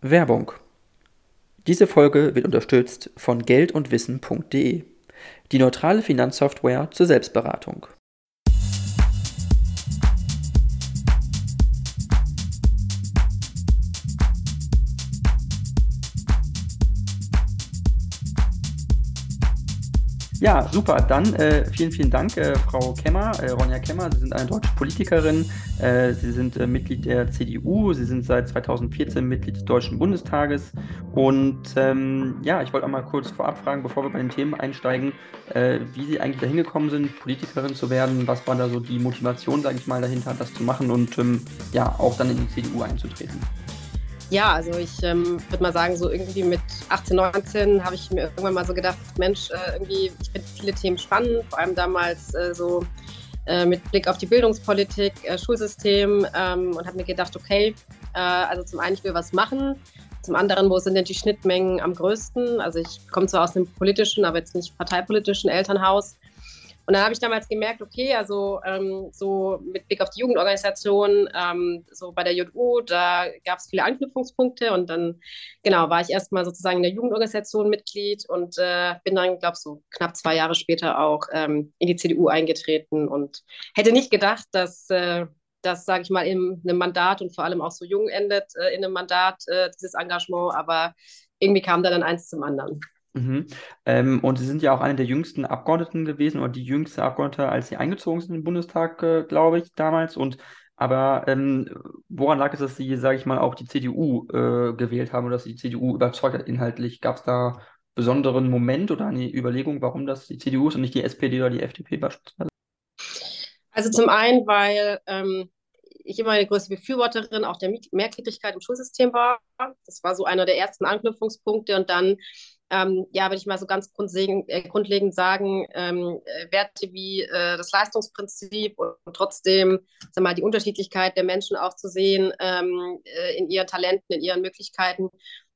Werbung. Diese Folge wird unterstützt von geldundwissen.de, die neutrale Finanzsoftware zur Selbstberatung. Ja, super. Dann äh, vielen, vielen Dank, äh, Frau Kemmer, äh, Ronja Kemmer. Sie sind eine deutsche Politikerin. Äh, Sie sind äh, Mitglied der CDU. Sie sind seit 2014 Mitglied des Deutschen Bundestages. Und ähm, ja, ich wollte auch mal kurz vorab fragen, bevor wir bei den Themen einsteigen, äh, wie Sie eigentlich dahin gekommen sind, Politikerin zu werden. Was war da so die Motivation, sage ich mal, dahinter, das zu machen und ähm, ja, auch dann in die CDU einzutreten? Ja, also ich ähm, würde mal sagen, so irgendwie mit 18, 19 habe ich mir irgendwann mal so gedacht, Mensch, äh, irgendwie, ich finde viele Themen spannend, vor allem damals äh, so äh, mit Blick auf die Bildungspolitik, äh, Schulsystem ähm, und habe mir gedacht, okay, äh, also zum einen, ich will was machen, zum anderen, wo sind denn die Schnittmengen am größten? Also ich komme zwar aus einem politischen, aber jetzt nicht parteipolitischen Elternhaus und dann habe ich damals gemerkt, okay, also ähm, so mit Blick auf die Jugendorganisation, ähm, so bei der JU, da gab es viele Anknüpfungspunkte und dann, genau, war ich erstmal sozusagen in der Jugendorganisation Mitglied und äh, bin dann, glaube ich, so knapp zwei Jahre später auch ähm, in die CDU eingetreten und hätte nicht gedacht, dass äh, das, sage ich mal, in einem Mandat und vor allem auch so jung endet äh, in einem Mandat, äh, dieses Engagement, aber irgendwie kam da dann eins zum anderen. Mhm. Ähm, und Sie sind ja auch eine der jüngsten Abgeordneten gewesen oder die jüngste Abgeordnete, als Sie eingezogen sind im Bundestag, äh, glaube ich, damals. Und aber ähm, woran lag es, dass Sie, sage ich mal, auch die CDU äh, gewählt haben oder dass Sie die CDU überzeugt hat inhaltlich? Gab es da besonderen Moment oder eine Überlegung, warum das die CDU ist und nicht die SPD oder die FDP beispielsweise? Also zum einen, weil ähm, ich immer eine größte Befürworterin auch der Mehrgliedrigkeit im Schulsystem war. Das war so einer der ersten Anknüpfungspunkte und dann ähm, ja, würde ich mal so ganz grundlegend, äh, grundlegend sagen, ähm, äh, Werte wie äh, das Leistungsprinzip und, trotzdem sag mal, die Unterschiedlichkeit der Menschen auch zu sehen ähm, äh, in ihren Talenten, in ihren Möglichkeiten.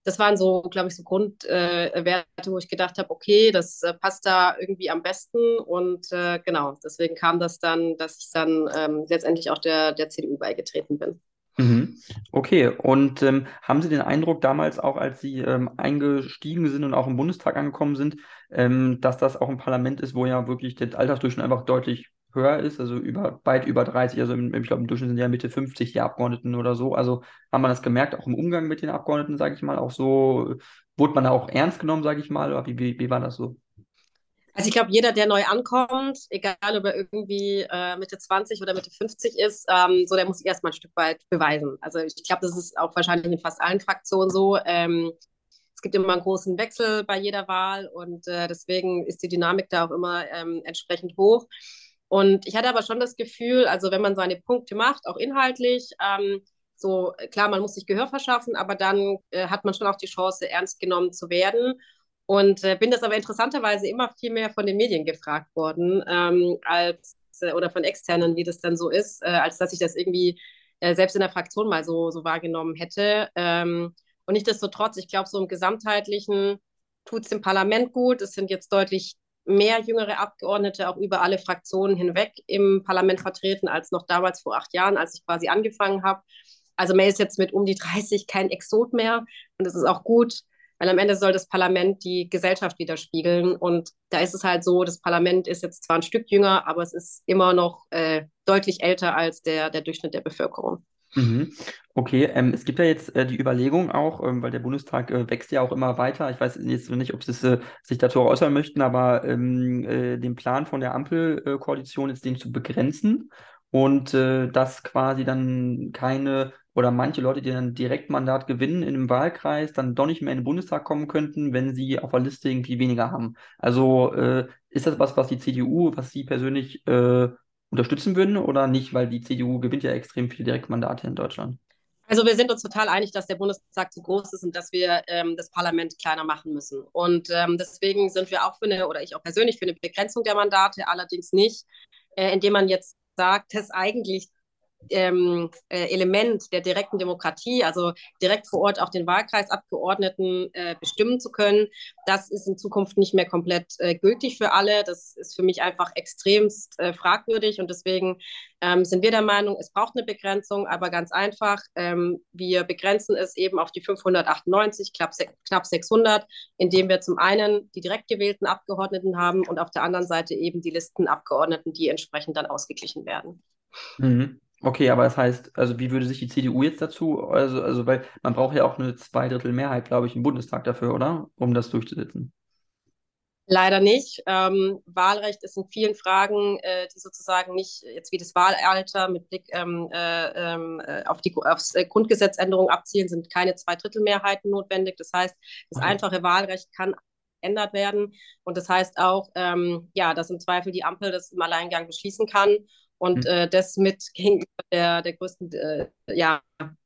Das waren so, glaube ich, so Grundwerte, äh, wo ich gedacht habe, okay, das äh, passt da irgendwie am besten. Und genau, deswegen kam das dann, dass ich dann ähm, letztendlich auch der, der CDU beigetreten bin. Mhm. Okay, und ähm, haben Sie den Eindruck damals auch, als Sie ähm, eingestiegen sind und auch im Bundestag angekommen sind, ähm, dass das auch ein Parlament ist, wo ja wirklich der Altersdurchschnitt einfach deutlich höher ist, also über, weit über 30, also im, ich glaube im Durchschnitt sind ja Mitte 50 die Abgeordneten oder so. Also haben wir das gemerkt, auch im Umgang mit den Abgeordneten, sage ich mal, auch so, wurde man da auch ernst genommen, sage ich mal, oder wie, wie, wie war das so? Also ich glaube, jeder, der neu ankommt, egal ob er irgendwie äh, Mitte 20 oder Mitte 50 ist, ähm, so der muss erstmal ein Stück weit beweisen. Also ich glaube, das ist auch wahrscheinlich in fast allen Fraktionen so. Ähm, es gibt immer einen großen Wechsel bei jeder Wahl und äh, deswegen ist die Dynamik da auch immer ähm, entsprechend hoch. Und ich hatte aber schon das Gefühl, also wenn man seine Punkte macht, auch inhaltlich, ähm, so klar, man muss sich Gehör verschaffen, aber dann äh, hat man schon auch die Chance, ernst genommen zu werden. Und äh, bin das aber interessanterweise immer viel mehr von den Medien gefragt worden, ähm, als äh, oder von externen, wie das dann so ist, äh, als dass ich das irgendwie äh, selbst in der Fraktion mal so, so wahrgenommen hätte. Ähm, und nichtsdestotrotz, ich glaube, so im Gesamtheitlichen tut es dem Parlament gut. Es sind jetzt deutlich mehr jüngere Abgeordnete auch über alle Fraktionen hinweg im Parlament vertreten als noch damals vor acht Jahren, als ich quasi angefangen habe. Also man ist jetzt mit um die 30 kein Exot mehr und es ist auch gut weil am Ende soll das Parlament die Gesellschaft widerspiegeln. Und da ist es halt so, das Parlament ist jetzt zwar ein Stück jünger, aber es ist immer noch äh, deutlich älter als der, der Durchschnitt der Bevölkerung. Mhm. Okay, ähm, es gibt ja jetzt äh, die Überlegung auch, ähm, weil der Bundestag äh, wächst ja auch immer weiter. Ich weiß jetzt nicht, ob Sie äh, sich dazu äußern möchten, aber ähm, äh, den Plan von der Ampelkoalition ist, den zu begrenzen und äh, dass quasi dann keine oder manche Leute, die dann Direktmandat gewinnen in einem Wahlkreis, dann doch nicht mehr in den Bundestag kommen könnten, wenn sie auf der Liste irgendwie weniger haben. Also äh, ist das was, was die CDU, was Sie persönlich äh, unterstützen würden oder nicht, weil die CDU gewinnt ja extrem viele Direktmandate in Deutschland? Also wir sind uns total einig, dass der Bundestag zu groß ist und dass wir ähm, das Parlament kleiner machen müssen. Und ähm, deswegen sind wir auch für eine, oder ich auch persönlich für eine Begrenzung der Mandate, allerdings nicht, äh, indem man jetzt sagt, dass eigentlich ähm, äh, Element der direkten Demokratie, also direkt vor Ort auch den Wahlkreisabgeordneten äh, bestimmen zu können, das ist in Zukunft nicht mehr komplett äh, gültig für alle. Das ist für mich einfach extremst äh, fragwürdig und deswegen ähm, sind wir der Meinung, es braucht eine Begrenzung, aber ganz einfach, ähm, wir begrenzen es eben auf die 598, knapp, knapp 600, indem wir zum einen die direkt gewählten Abgeordneten haben und auf der anderen Seite eben die Listenabgeordneten, die entsprechend dann ausgeglichen werden. Mhm. Okay, aber das heißt, also wie würde sich die CDU jetzt dazu, also, also weil man braucht ja auch eine Zweidrittelmehrheit, glaube ich, im Bundestag dafür, oder? Um das durchzusetzen. Leider nicht. Ähm, Wahlrecht ist in vielen Fragen, äh, die sozusagen nicht jetzt wie das Wahlalter mit Blick ähm, äh, ähm, äh, auf die aufs äh, Grundgesetzänderung abzielen, sind keine Zweidrittelmehrheiten notwendig. Das heißt, das okay. einfache Wahlrecht kann geändert werden. Und das heißt auch, ähm, ja, dass im Zweifel die Ampel das im Alleingang beschließen kann. Und mhm. äh, das mit gegenüber der, der größten äh, ja,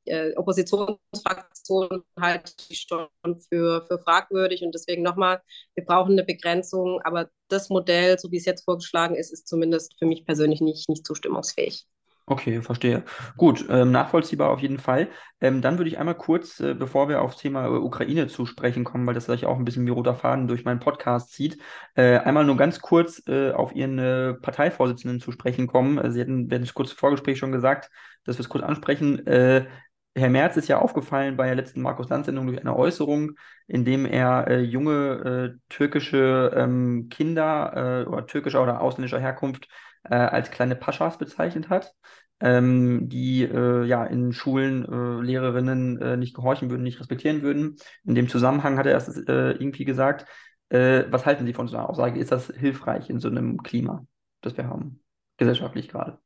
äh, Oppositionsfraktion halte ich schon für, für fragwürdig. Und deswegen nochmal, wir brauchen eine Begrenzung. Aber das Modell, so wie es jetzt vorgeschlagen ist, ist zumindest für mich persönlich nicht, nicht zustimmungsfähig. Okay, verstehe. Gut, ähm, nachvollziehbar auf jeden Fall. Ähm, dann würde ich einmal kurz, äh, bevor wir aufs Thema äh, Ukraine zu sprechen kommen, weil das vielleicht auch ein bisschen wie roter Faden durch meinen Podcast zieht, äh, einmal nur ganz kurz äh, auf Ihren äh, Parteivorsitzenden zu sprechen kommen. Äh, Sie hatten während des kurzen Vorgesprächs schon gesagt, dass wir es kurz ansprechen. Herr Merz ist ja aufgefallen bei der letzten Markus-Land-Sendung durch eine Äußerung, in dem er junge türkische ähm, Kinder oder türkischer oder ausländischer Herkunft äh, als kleine Paschas bezeichnet hat, ähm, die äh, ja in Schulen äh, Lehrerinnen äh, nicht gehorchen würden, nicht respektieren würden. In dem Zusammenhang hat er es äh, irgendwie gesagt. Äh, was halten Sie von so einer Aussage? Ist das hilfreich in so einem Klima, das wir haben, gesellschaftlich gerade?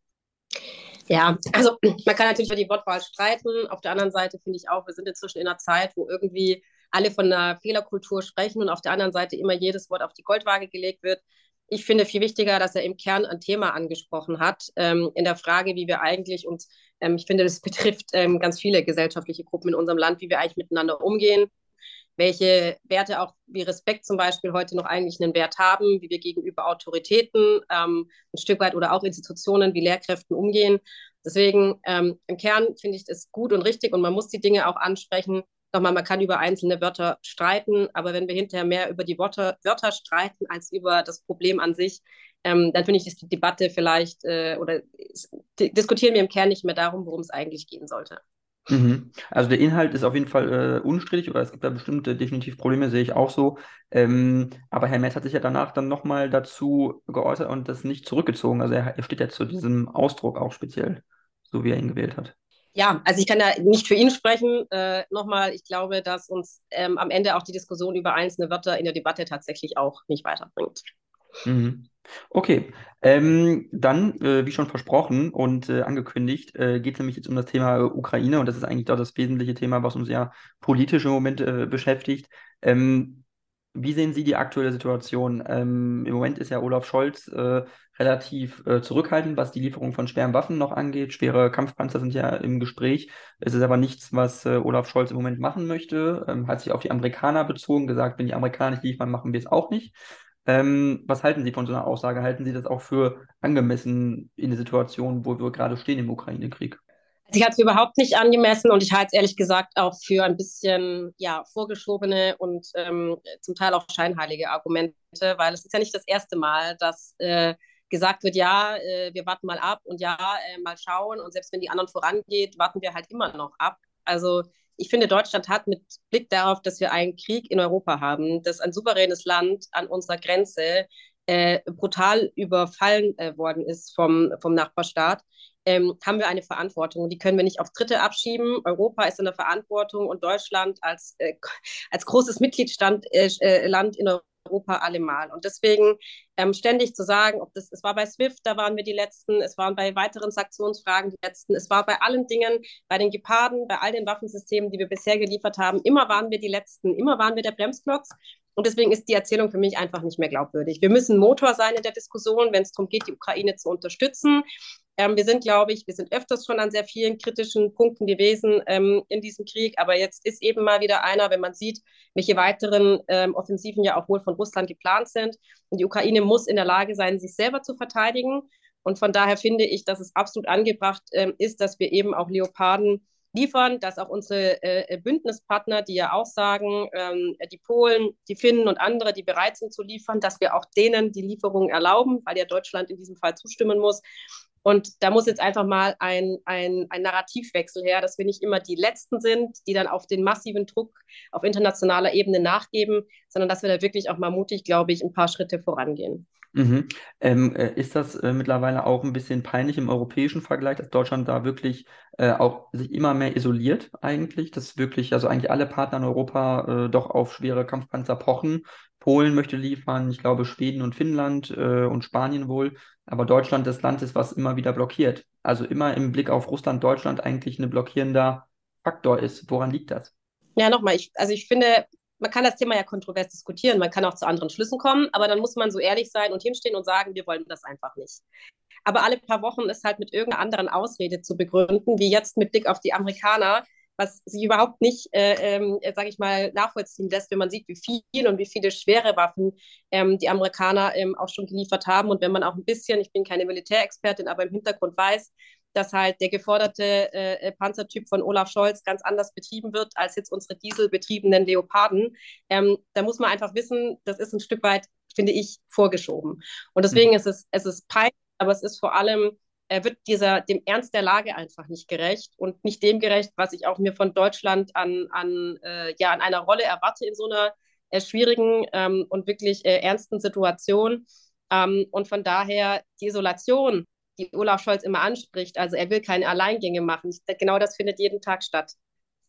Ja, also man kann natürlich über die Wortwahl streiten. Auf der anderen Seite finde ich auch, wir sind inzwischen in einer Zeit, wo irgendwie alle von einer Fehlerkultur sprechen und auf der anderen Seite immer jedes Wort auf die Goldwaage gelegt wird ich finde viel wichtiger, dass er im Kern ein Thema angesprochen hat, ähm, in der Frage, wie wir eigentlich uns, ähm, ich finde, das betrifft ähm, ganz viele gesellschaftliche Gruppen in unserem Land, wie wir eigentlich miteinander umgehen, welche Werte auch wie Respekt zum Beispiel heute noch eigentlich einen Wert haben, wie wir gegenüber Autoritäten ähm, ein Stück weit oder auch Institutionen wie Lehrkräften umgehen. Deswegen ähm, im Kern finde ich das gut und richtig und man muss die Dinge auch ansprechen, nochmal, man kann über einzelne Wörter streiten, aber wenn wir hinterher mehr über die Wörter, Wörter streiten als über das Problem an sich, ähm, dann finde ich, ist die Debatte vielleicht äh, oder diskutieren wir im Kern nicht mehr darum, worum es eigentlich gehen sollte. Mhm. Also der Inhalt ist auf jeden Fall äh, unstrittig oder es gibt da bestimmte definitiv Probleme, sehe ich auch so. Ähm, aber Herr Metz hat sich ja danach dann nochmal dazu geäußert und das nicht zurückgezogen. Also er, er steht ja zu diesem Ausdruck auch speziell, so wie er ihn gewählt hat. Ja, also ich kann da nicht für ihn sprechen. Äh, Nochmal, ich glaube, dass uns ähm, am Ende auch die Diskussion über einzelne Wörter in der Debatte tatsächlich auch nicht weiterbringt. Mhm. Okay, ähm, dann, äh, wie schon versprochen und äh, angekündigt, äh, geht es nämlich jetzt um das Thema äh, Ukraine und das ist eigentlich auch das wesentliche Thema, was uns ja politisch im Moment äh, beschäftigt. Ähm, wie sehen Sie die aktuelle Situation? Ähm, Im Moment ist ja Olaf Scholz äh, relativ äh, zurückhaltend, was die Lieferung von schweren Waffen noch angeht. Schwere Kampfpanzer sind ja im Gespräch. Es ist aber nichts, was äh, Olaf Scholz im Moment machen möchte. Ähm, hat sich auf die Amerikaner bezogen, gesagt, wenn die Amerikaner nicht liefern, machen wir es auch nicht. Ähm, was halten Sie von so einer Aussage? Halten Sie das auch für angemessen in der Situation, wo wir gerade stehen im Ukraine-Krieg? Ich halte es überhaupt nicht angemessen und ich halte es ehrlich gesagt auch für ein bisschen ja, vorgeschobene und ähm, zum Teil auch scheinheilige Argumente, weil es ist ja nicht das erste Mal, dass äh, gesagt wird, ja, äh, wir warten mal ab und ja, äh, mal schauen und selbst wenn die anderen vorangeht, warten wir halt immer noch ab. Also ich finde, Deutschland hat mit Blick darauf, dass wir einen Krieg in Europa haben, dass ein souveränes Land an unserer Grenze äh, brutal überfallen äh, worden ist vom, vom Nachbarstaat, ähm, haben wir eine Verantwortung. Die können wir nicht auf Dritte abschieben. Europa ist in der Verantwortung und Deutschland als, äh, als großes Mitgliedsland äh, äh, Land in Europa allemal. Und deswegen ähm, ständig zu sagen, ob das, es war bei SWIFT, da waren wir die Letzten, es waren bei weiteren Sanktionsfragen die Letzten, es war bei allen Dingen, bei den Geparden, bei all den Waffensystemen, die wir bisher geliefert haben, immer waren wir die Letzten, immer waren wir der Bremsklotz. Und deswegen ist die Erzählung für mich einfach nicht mehr glaubwürdig. Wir müssen Motor sein in der Diskussion, wenn es darum geht, die Ukraine zu unterstützen. Ähm, wir sind, glaube ich, wir sind öfters schon an sehr vielen kritischen Punkten gewesen ähm, in diesem Krieg, aber jetzt ist eben mal wieder einer, wenn man sieht, welche weiteren ähm, Offensiven ja auch wohl von Russland geplant sind. Und die Ukraine muss in der Lage sein, sich selber zu verteidigen. Und von daher finde ich, dass es absolut angebracht äh, ist, dass wir eben auch Leoparden liefern, dass auch unsere äh, Bündnispartner, die ja auch sagen, ähm, die Polen, die Finnen und andere, die bereit sind zu liefern, dass wir auch denen die Lieferungen erlauben, weil ja Deutschland in diesem Fall zustimmen muss. Und da muss jetzt einfach mal ein, ein, ein Narrativwechsel her, dass wir nicht immer die Letzten sind, die dann auf den massiven Druck auf internationaler Ebene nachgeben, sondern dass wir da wirklich auch mal mutig, glaube ich, ein paar Schritte vorangehen. Mhm. Ähm, äh, ist das äh, mittlerweile auch ein bisschen peinlich im europäischen Vergleich, dass Deutschland da wirklich äh, auch sich immer mehr isoliert eigentlich, dass wirklich, also eigentlich alle Partner in Europa äh, doch auf schwere Kampfpanzer pochen. Polen möchte liefern, ich glaube Schweden und Finnland äh, und Spanien wohl, aber Deutschland das Land ist, was immer wieder blockiert. Also immer im Blick auf Russland, Deutschland eigentlich ein blockierender Faktor ist. Woran liegt das? Ja, nochmal, ich, also ich finde, man kann das Thema ja kontrovers diskutieren, man kann auch zu anderen Schlüssen kommen, aber dann muss man so ehrlich sein und hinstehen und sagen, wir wollen das einfach nicht. Aber alle paar Wochen ist halt mit irgendeiner anderen Ausrede zu begründen, wie jetzt mit Blick auf die Amerikaner, was sich überhaupt nicht, äh, äh, sage ich mal, nachvollziehen lässt, wenn man sieht, wie viel und wie viele schwere Waffen ähm, die Amerikaner ähm, auch schon geliefert haben. Und wenn man auch ein bisschen, ich bin keine Militärexpertin, aber im Hintergrund weiß, dass halt der geforderte äh, äh, Panzertyp von Olaf Scholz ganz anders betrieben wird als jetzt unsere dieselbetriebenen Leoparden. Ähm, da muss man einfach wissen, das ist ein Stück weit, finde ich, vorgeschoben. Und deswegen mhm. ist es, es ist peinlich, aber es ist vor allem, er wird dieser, dem Ernst der Lage einfach nicht gerecht und nicht dem gerecht, was ich auch mir von Deutschland an, an, äh, ja, an einer Rolle erwarte in so einer äh, schwierigen ähm, und wirklich äh, ernsten Situation. Ähm, und von daher die Isolation die Olaf Scholz immer anspricht. Also er will keine Alleingänge machen. Genau das findet jeden Tag statt.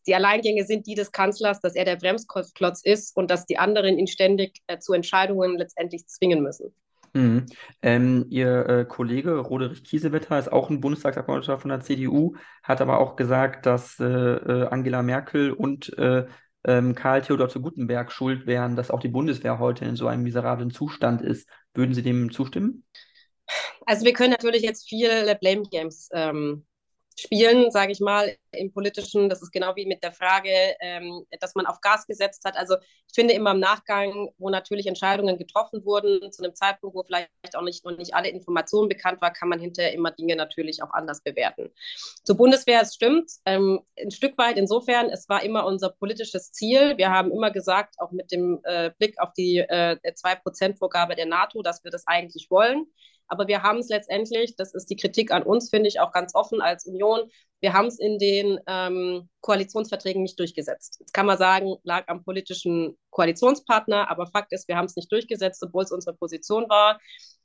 Die Alleingänge sind die des Kanzlers, dass er der Bremsklotz ist und dass die anderen ihn ständig äh, zu Entscheidungen letztendlich zwingen müssen. Mhm. Ähm, Ihr äh, Kollege Roderich Kiesewetter ist auch ein Bundestagsabgeordneter von der CDU, hat aber auch gesagt, dass äh, äh, Angela Merkel und äh, ähm, Karl Theodor zu Gutenberg schuld wären, dass auch die Bundeswehr heute in so einem miserablen Zustand ist. Würden Sie dem zustimmen? Also wir können natürlich jetzt viele Blame Games ähm, spielen, sage ich mal, im politischen. Das ist genau wie mit der Frage, ähm, dass man auf Gas gesetzt hat. Also ich finde immer im Nachgang, wo natürlich Entscheidungen getroffen wurden, zu einem Zeitpunkt, wo vielleicht auch nicht, noch nicht alle Informationen bekannt war, kann man hinterher immer Dinge natürlich auch anders bewerten. Zur Bundeswehr, es stimmt, ähm, ein Stück weit insofern, es war immer unser politisches Ziel. Wir haben immer gesagt, auch mit dem äh, Blick auf die äh, 2%-Vorgabe der NATO, dass wir das eigentlich wollen. Aber wir haben es letztendlich, das ist die Kritik an uns, finde ich auch ganz offen als Union, wir haben es in den ähm, Koalitionsverträgen nicht durchgesetzt. Jetzt kann man sagen, lag am politischen Koalitionspartner, aber Fakt ist, wir haben es nicht durchgesetzt, obwohl es unsere Position war.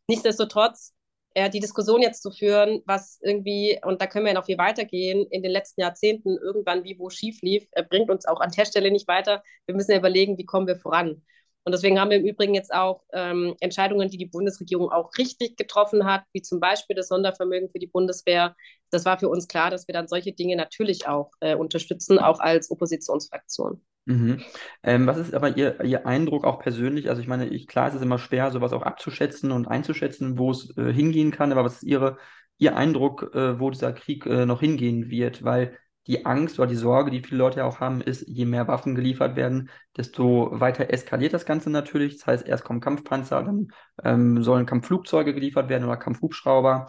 Nichtsdestotrotz, äh, die Diskussion jetzt zu führen, was irgendwie, und da können wir ja noch viel weitergehen, in den letzten Jahrzehnten irgendwann wie wo schief lief, äh, bringt uns auch an der Stelle nicht weiter. Wir müssen ja überlegen, wie kommen wir voran. Und deswegen haben wir im Übrigen jetzt auch ähm, Entscheidungen, die die Bundesregierung auch richtig getroffen hat, wie zum Beispiel das Sondervermögen für die Bundeswehr. Das war für uns klar, dass wir dann solche Dinge natürlich auch äh, unterstützen, auch als Oppositionsfraktion. Mhm. Ähm, was ist aber Ihr, Ihr Eindruck auch persönlich? Also ich meine, ich, klar, es immer schwer, sowas auch abzuschätzen und einzuschätzen, wo es äh, hingehen kann, aber was ist Ihre, Ihr Eindruck, äh, wo dieser Krieg äh, noch hingehen wird? Weil die Angst oder die Sorge, die viele Leute ja auch haben, ist, je mehr Waffen geliefert werden, desto weiter eskaliert das Ganze natürlich. Das heißt, erst kommen Kampfpanzer, dann ähm, sollen Kampfflugzeuge geliefert werden oder Kampfhubschrauber.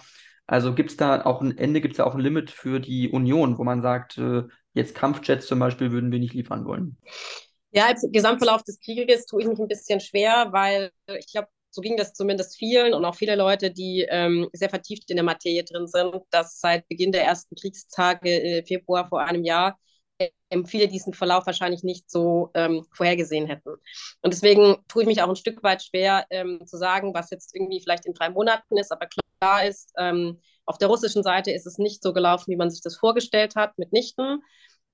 Also gibt es da auch ein Ende, gibt es da auch ein Limit für die Union, wo man sagt, äh, jetzt Kampfjets zum Beispiel würden wir nicht liefern wollen? Ja, im Gesamtverlauf des Krieges tue ich mich ein bisschen schwer, weil ich glaube, so ging das zumindest vielen und auch viele Leute, die ähm, sehr vertieft in der Materie drin sind, dass seit Beginn der ersten Kriegstage äh, Februar vor einem Jahr äh, viele diesen Verlauf wahrscheinlich nicht so ähm, vorhergesehen hätten. Und deswegen tue ich mich auch ein Stück weit schwer ähm, zu sagen, was jetzt irgendwie vielleicht in drei Monaten ist, aber klar ist, ähm, auf der russischen Seite ist es nicht so gelaufen, wie man sich das vorgestellt hat, mitnichten.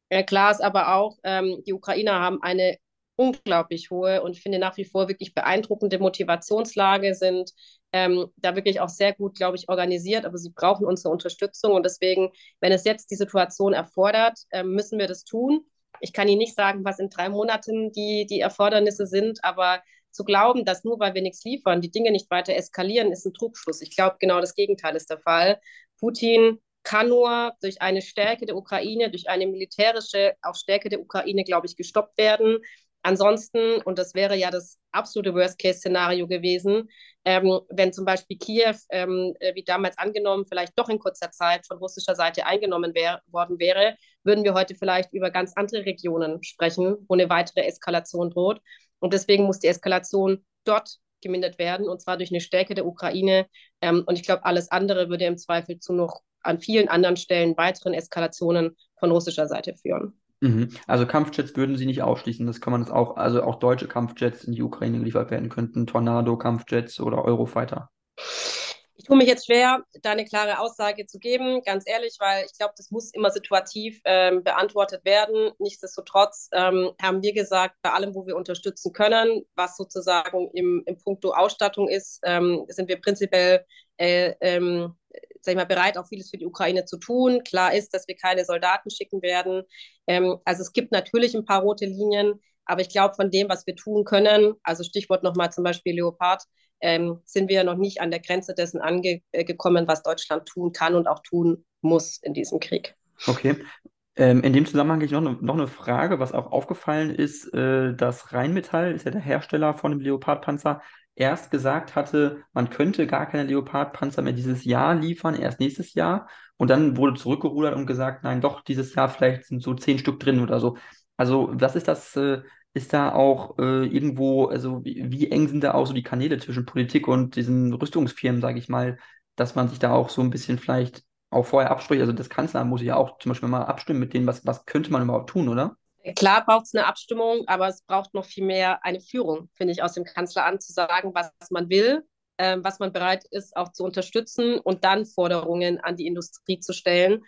Äh, klar ist aber auch, ähm, die Ukrainer haben eine unglaublich hohe und finde nach wie vor wirklich beeindruckende Motivationslage sind ähm, da wirklich auch sehr gut, glaube ich, organisiert, aber sie brauchen unsere Unterstützung und deswegen, wenn es jetzt die Situation erfordert, äh, müssen wir das tun. Ich kann Ihnen nicht sagen, was in drei Monaten die, die Erfordernisse sind, aber zu glauben, dass nur weil wir nichts liefern, die Dinge nicht weiter eskalieren, ist ein Trugschluss. Ich glaube, genau das Gegenteil ist der Fall. Putin kann nur durch eine Stärke der Ukraine, durch eine militärische auch Stärke der Ukraine, glaube ich, gestoppt werden. Ansonsten, und das wäre ja das absolute Worst-Case-Szenario gewesen, ähm, wenn zum Beispiel Kiew, ähm, äh, wie damals angenommen, vielleicht doch in kurzer Zeit von russischer Seite eingenommen wär, worden wäre, würden wir heute vielleicht über ganz andere Regionen sprechen, wo eine weitere Eskalation droht. Und deswegen muss die Eskalation dort gemindert werden, und zwar durch eine Stärke der Ukraine. Ähm, und ich glaube, alles andere würde im Zweifel zu noch an vielen anderen Stellen weiteren Eskalationen von russischer Seite führen. Mhm. Also Kampfjets würden Sie nicht ausschließen. Das kann man das auch, also auch deutsche Kampfjets in die Ukraine geliefert werden könnten, Tornado-Kampfjets oder Eurofighter. Ich tue mich jetzt schwer, da eine klare Aussage zu geben, ganz ehrlich, weil ich glaube, das muss immer situativ ähm, beantwortet werden. Nichtsdestotrotz ähm, haben wir gesagt, bei allem, wo wir unterstützen können, was sozusagen im, im Punkto Ausstattung ist, ähm, sind wir prinzipiell äh, ähm, sag ich mal, bereit, auch vieles für die Ukraine zu tun. Klar ist, dass wir keine Soldaten schicken werden. Ähm, also es gibt natürlich ein paar rote Linien, aber ich glaube, von dem, was wir tun können, also Stichwort nochmal zum Beispiel Leopard, ähm, sind wir noch nicht an der Grenze dessen angekommen, was Deutschland tun kann und auch tun muss in diesem Krieg. Okay. Ähm, in dem Zusammenhang habe ich noch, ne, noch eine Frage, was auch aufgefallen ist, äh, dass Rheinmetall ist ja der Hersteller von dem Leopardpanzer, erst gesagt hatte, man könnte gar keine Leopardpanzer mehr dieses Jahr liefern, erst nächstes Jahr. Und dann wurde zurückgerudert und gesagt, nein, doch, dieses Jahr vielleicht sind so zehn Stück drin oder so. Also, was ist das? Äh, ist da auch äh, irgendwo, also wie, wie, eng sind da auch so die Kanäle zwischen Politik und diesen Rüstungsfirmen, sage ich mal, dass man sich da auch so ein bisschen vielleicht auch vorher abspricht? Also das Kanzleramt muss ja auch zum Beispiel mal abstimmen mit denen, was, was könnte man überhaupt tun, oder? Klar braucht es eine Abstimmung, aber es braucht noch viel mehr eine Führung, finde ich, aus dem Kanzleramt zu sagen, was man will, äh, was man bereit ist, auch zu unterstützen und dann Forderungen an die Industrie zu stellen.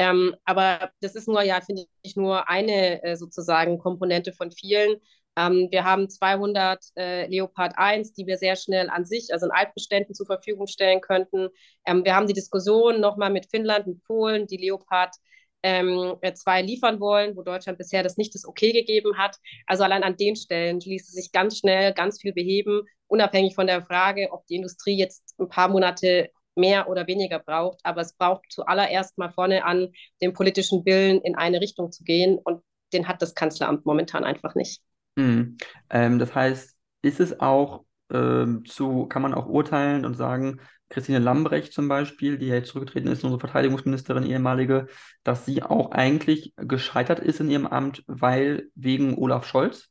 Ähm, aber das ist nur, ja, finde ich, nur eine äh, sozusagen Komponente von vielen. Ähm, wir haben 200 äh, Leopard 1, die wir sehr schnell an sich, also in Altbeständen zur Verfügung stellen könnten. Ähm, wir haben die Diskussion nochmal mit Finnland, mit Polen, die Leopard ähm, äh, zwei liefern wollen, wo Deutschland bisher das nicht das Okay gegeben hat. Also allein an den Stellen ließe sich ganz schnell ganz viel beheben, unabhängig von der Frage, ob die Industrie jetzt ein paar Monate mehr oder weniger braucht. Aber es braucht zuallererst mal vorne an den politischen Willen, in eine Richtung zu gehen. Und den hat das Kanzleramt momentan einfach nicht. Mhm. Ähm, das heißt, ist es auch ähm, zu, kann man auch urteilen und sagen, Christine Lambrecht zum Beispiel, die ja jetzt zurückgetreten ist, unsere Verteidigungsministerin, ehemalige, dass sie auch eigentlich gescheitert ist in ihrem Amt, weil wegen Olaf Scholz,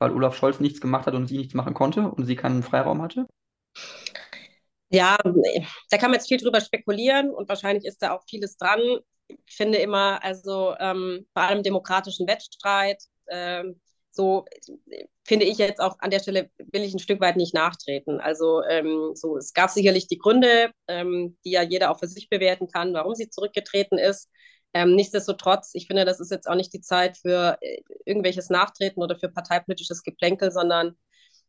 weil Olaf Scholz nichts gemacht hat und sie nichts machen konnte und sie keinen Freiraum hatte? Ja, da kann man jetzt viel drüber spekulieren und wahrscheinlich ist da auch vieles dran. Ich finde immer, also ähm, bei einem demokratischen Wettstreit, ähm, so finde ich jetzt auch an der Stelle, will ich ein Stück weit nicht nachtreten. Also ähm, so, es gab sicherlich die Gründe, ähm, die ja jeder auch für sich bewerten kann, warum sie zurückgetreten ist. Ähm, nichtsdestotrotz, ich finde, das ist jetzt auch nicht die Zeit für äh, irgendwelches Nachtreten oder für parteipolitisches Geplänkel, sondern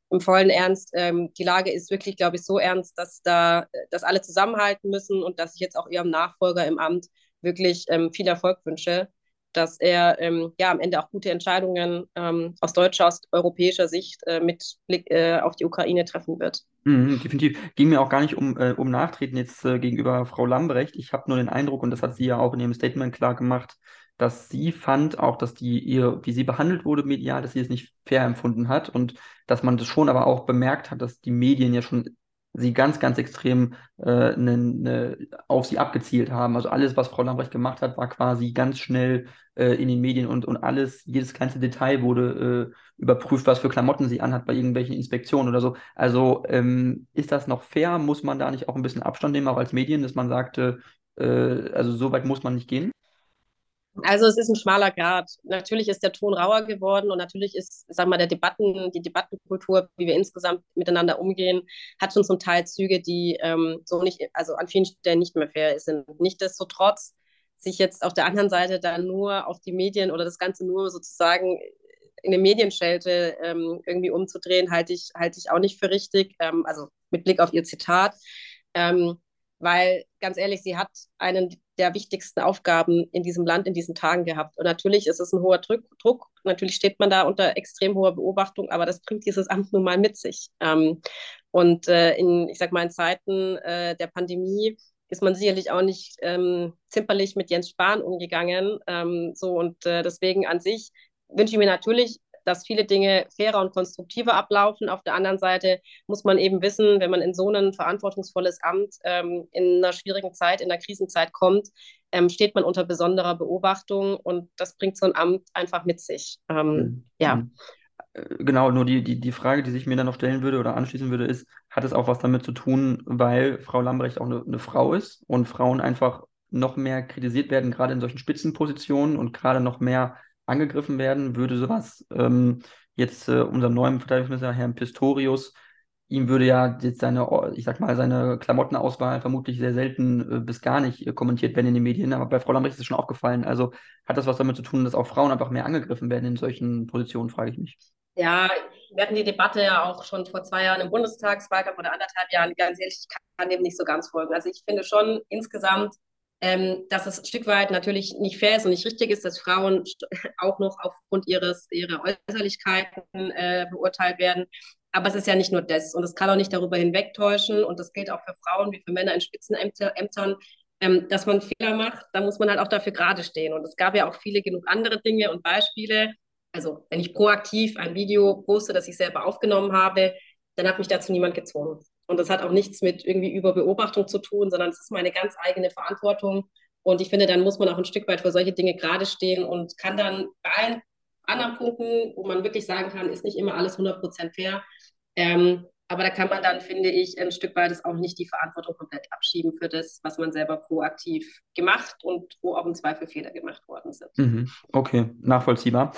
im vollen Ernst, ähm, die Lage ist wirklich, glaube ich, so ernst, dass da, dass alle zusammenhalten müssen und dass ich jetzt auch ihrem Nachfolger im Amt wirklich ähm, viel Erfolg wünsche dass er ähm, ja am Ende auch gute Entscheidungen ähm, aus deutscher, aus europäischer Sicht äh, mit Blick äh, auf die Ukraine treffen wird. Mhm, definitiv. Ging mir auch gar nicht um, äh, um Nachtreten jetzt äh, gegenüber Frau Lambrecht. Ich habe nur den Eindruck, und das hat sie ja auch in ihrem Statement klar gemacht, dass sie fand auch, dass die ihr, wie sie behandelt wurde medial, dass sie es nicht fair empfunden hat und dass man das schon aber auch bemerkt hat, dass die Medien ja schon sie ganz, ganz extrem äh, ne, ne, auf sie abgezielt haben. Also alles, was Frau Lambrecht gemacht hat, war quasi ganz schnell äh, in den Medien und, und alles, jedes kleinste Detail wurde äh, überprüft, was für Klamotten sie anhat bei irgendwelchen Inspektionen oder so. Also ähm, ist das noch fair? Muss man da nicht auch ein bisschen Abstand nehmen, auch als Medien, dass man sagte, äh, also so weit muss man nicht gehen? Also es ist ein schmaler Grad. Natürlich ist der Ton rauer geworden und natürlich ist, wir mal, der Debatten, die Debattenkultur, wie wir insgesamt miteinander umgehen, hat schon zum Teil Züge, die ähm, so nicht, also an vielen Stellen nicht mehr fair sind. Nichtsdestotrotz sich jetzt auf der anderen Seite dann nur auf die Medien oder das Ganze nur sozusagen in eine Medienschelte ähm, irgendwie umzudrehen, halte ich, halte ich auch nicht für richtig. Ähm, also mit Blick auf ihr Zitat. Ähm, weil ganz ehrlich, sie hat einen der wichtigsten Aufgaben in diesem Land in diesen Tagen gehabt. Und natürlich ist es ein hoher Druck, Druck. natürlich steht man da unter extrem hoher Beobachtung, aber das bringt dieses Amt nun mal mit sich. Ähm, und äh, in, ich sag mal, in Zeiten äh, der Pandemie ist man sicherlich auch nicht ähm, zimperlich mit Jens Spahn umgegangen. Ähm, so und äh, deswegen an sich wünsche ich mir natürlich dass viele Dinge fairer und konstruktiver ablaufen. Auf der anderen Seite muss man eben wissen, wenn man in so ein verantwortungsvolles Amt ähm, in einer schwierigen Zeit, in einer Krisenzeit kommt, ähm, steht man unter besonderer Beobachtung und das bringt so ein Amt einfach mit sich. Ähm, mhm. Ja. Mhm. Äh, genau, nur die, die, die Frage, die sich mir dann noch stellen würde oder anschließen würde, ist, hat es auch was damit zu tun, weil Frau Lambrecht auch eine, eine Frau ist und Frauen einfach noch mehr kritisiert werden, gerade in solchen Spitzenpositionen und gerade noch mehr angegriffen werden, würde sowas ähm, jetzt äh, unserem neuen Verteidigungsminister, Herrn Pistorius, ihm würde ja jetzt seine, ich sag mal, seine Klamottenauswahl vermutlich sehr selten äh, bis gar nicht äh, kommentiert werden in den Medien, aber bei Frau Lambrecht ist es schon aufgefallen. Also hat das was damit zu tun, dass auch Frauen einfach mehr angegriffen werden in solchen Positionen, frage ich mich. Ja, wir hatten die Debatte ja auch schon vor zwei Jahren im Bundestagswahlkampf oder anderthalb Jahren. Ganz ehrlich, ich kann dem nicht so ganz folgen. Also ich finde schon insgesamt, ähm, dass es ein Stück weit natürlich nicht fair ist und nicht richtig ist, dass Frauen auch noch aufgrund ihres, ihrer Äußerlichkeiten äh, beurteilt werden. Aber es ist ja nicht nur das und es kann auch nicht darüber hinwegtäuschen und das gilt auch für Frauen wie für Männer in Spitzenämtern, ähm, dass man Fehler macht, da muss man halt auch dafür gerade stehen. Und es gab ja auch viele genug andere Dinge und Beispiele. Also wenn ich proaktiv ein Video poste, das ich selber aufgenommen habe, dann hat mich dazu niemand gezwungen. Und das hat auch nichts mit irgendwie Überbeobachtung zu tun, sondern es ist meine ganz eigene Verantwortung. Und ich finde, dann muss man auch ein Stück weit für solche Dinge gerade stehen und kann dann bei allen anderen Punkten, wo man wirklich sagen kann, ist nicht immer alles 100% fair. Ähm, aber da kann man dann, finde ich, ein Stück weit auch nicht die Verantwortung komplett abschieben für das, was man selber proaktiv gemacht und wo auch im Zweifel Fehler gemacht worden sind. Mhm. Okay, nachvollziehbar.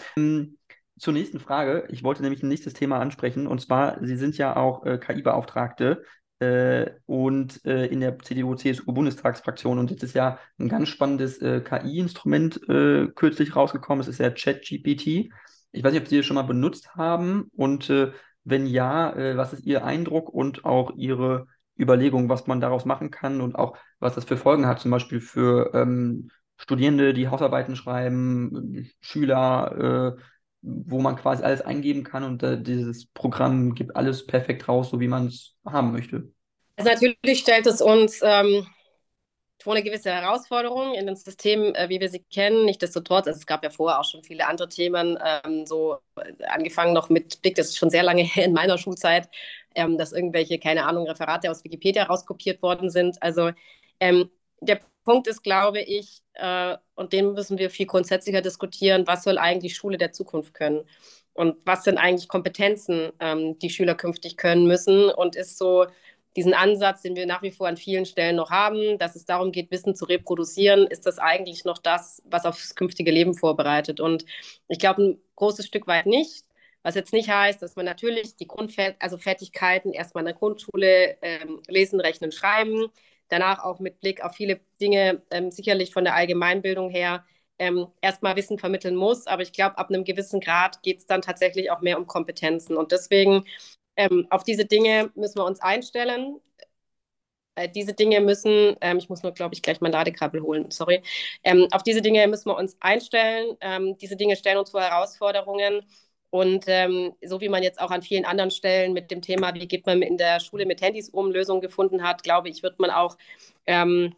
Zur nächsten Frage. Ich wollte nämlich ein nächstes Thema ansprechen und zwar, Sie sind ja auch äh, KI-Beauftragte äh, und äh, in der CDU-CSU-Bundestagsfraktion und jetzt ist ja ein ganz spannendes äh, KI-Instrument äh, kürzlich rausgekommen. Es ist ja ChatGPT. Ich weiß nicht, ob Sie das schon mal benutzt haben und äh, wenn ja, was ist Ihr Eindruck und auch Ihre Überlegung, was man daraus machen kann und auch was das für Folgen hat, zum Beispiel für ähm, Studierende, die Hausarbeiten schreiben, Schüler, äh, wo man quasi alles eingeben kann und äh, dieses Programm gibt alles perfekt raus, so wie man es haben möchte. Also natürlich stellt es uns ähm, vor eine gewisse Herausforderung in den Systemen, äh, wie wir sie kennen. Nichtsdestotrotz, also es gab ja vorher auch schon viele andere Themen, ähm, so äh, angefangen noch mit Blick, das ist schon sehr lange in meiner Schulzeit, ähm, dass irgendwelche, keine Ahnung, Referate aus Wikipedia rauskopiert worden sind. Also ähm, der Punkt ist, glaube ich, äh, und den müssen wir viel grundsätzlicher diskutieren, was soll eigentlich Schule der Zukunft können? Und was sind eigentlich Kompetenzen, ähm, die Schüler künftig können müssen? Und ist so diesen Ansatz, den wir nach wie vor an vielen Stellen noch haben, dass es darum geht, Wissen zu reproduzieren, ist das eigentlich noch das, was aufs künftige Leben vorbereitet? Und ich glaube, ein großes Stück weit nicht. Was jetzt nicht heißt, dass man natürlich die Grundfertigkeiten, also Fertigkeiten erstmal in der Grundschule ähm, lesen, rechnen, schreiben, danach auch mit Blick auf viele Dinge, ähm, sicherlich von der Allgemeinbildung her, ähm, erstmal Wissen vermitteln muss. Aber ich glaube, ab einem gewissen Grad geht es dann tatsächlich auch mehr um Kompetenzen. Und deswegen ähm, auf diese Dinge müssen wir uns einstellen. Äh, diese Dinge müssen, ähm, ich muss nur, glaube ich, gleich mein Ladekabel holen, sorry. Ähm, auf diese Dinge müssen wir uns einstellen. Ähm, diese Dinge stellen uns vor Herausforderungen. Und ähm, so wie man jetzt auch an vielen anderen Stellen mit dem Thema, wie geht man in der Schule mit Handys um, Lösungen gefunden hat, glaube ich, wird man auch, ähm,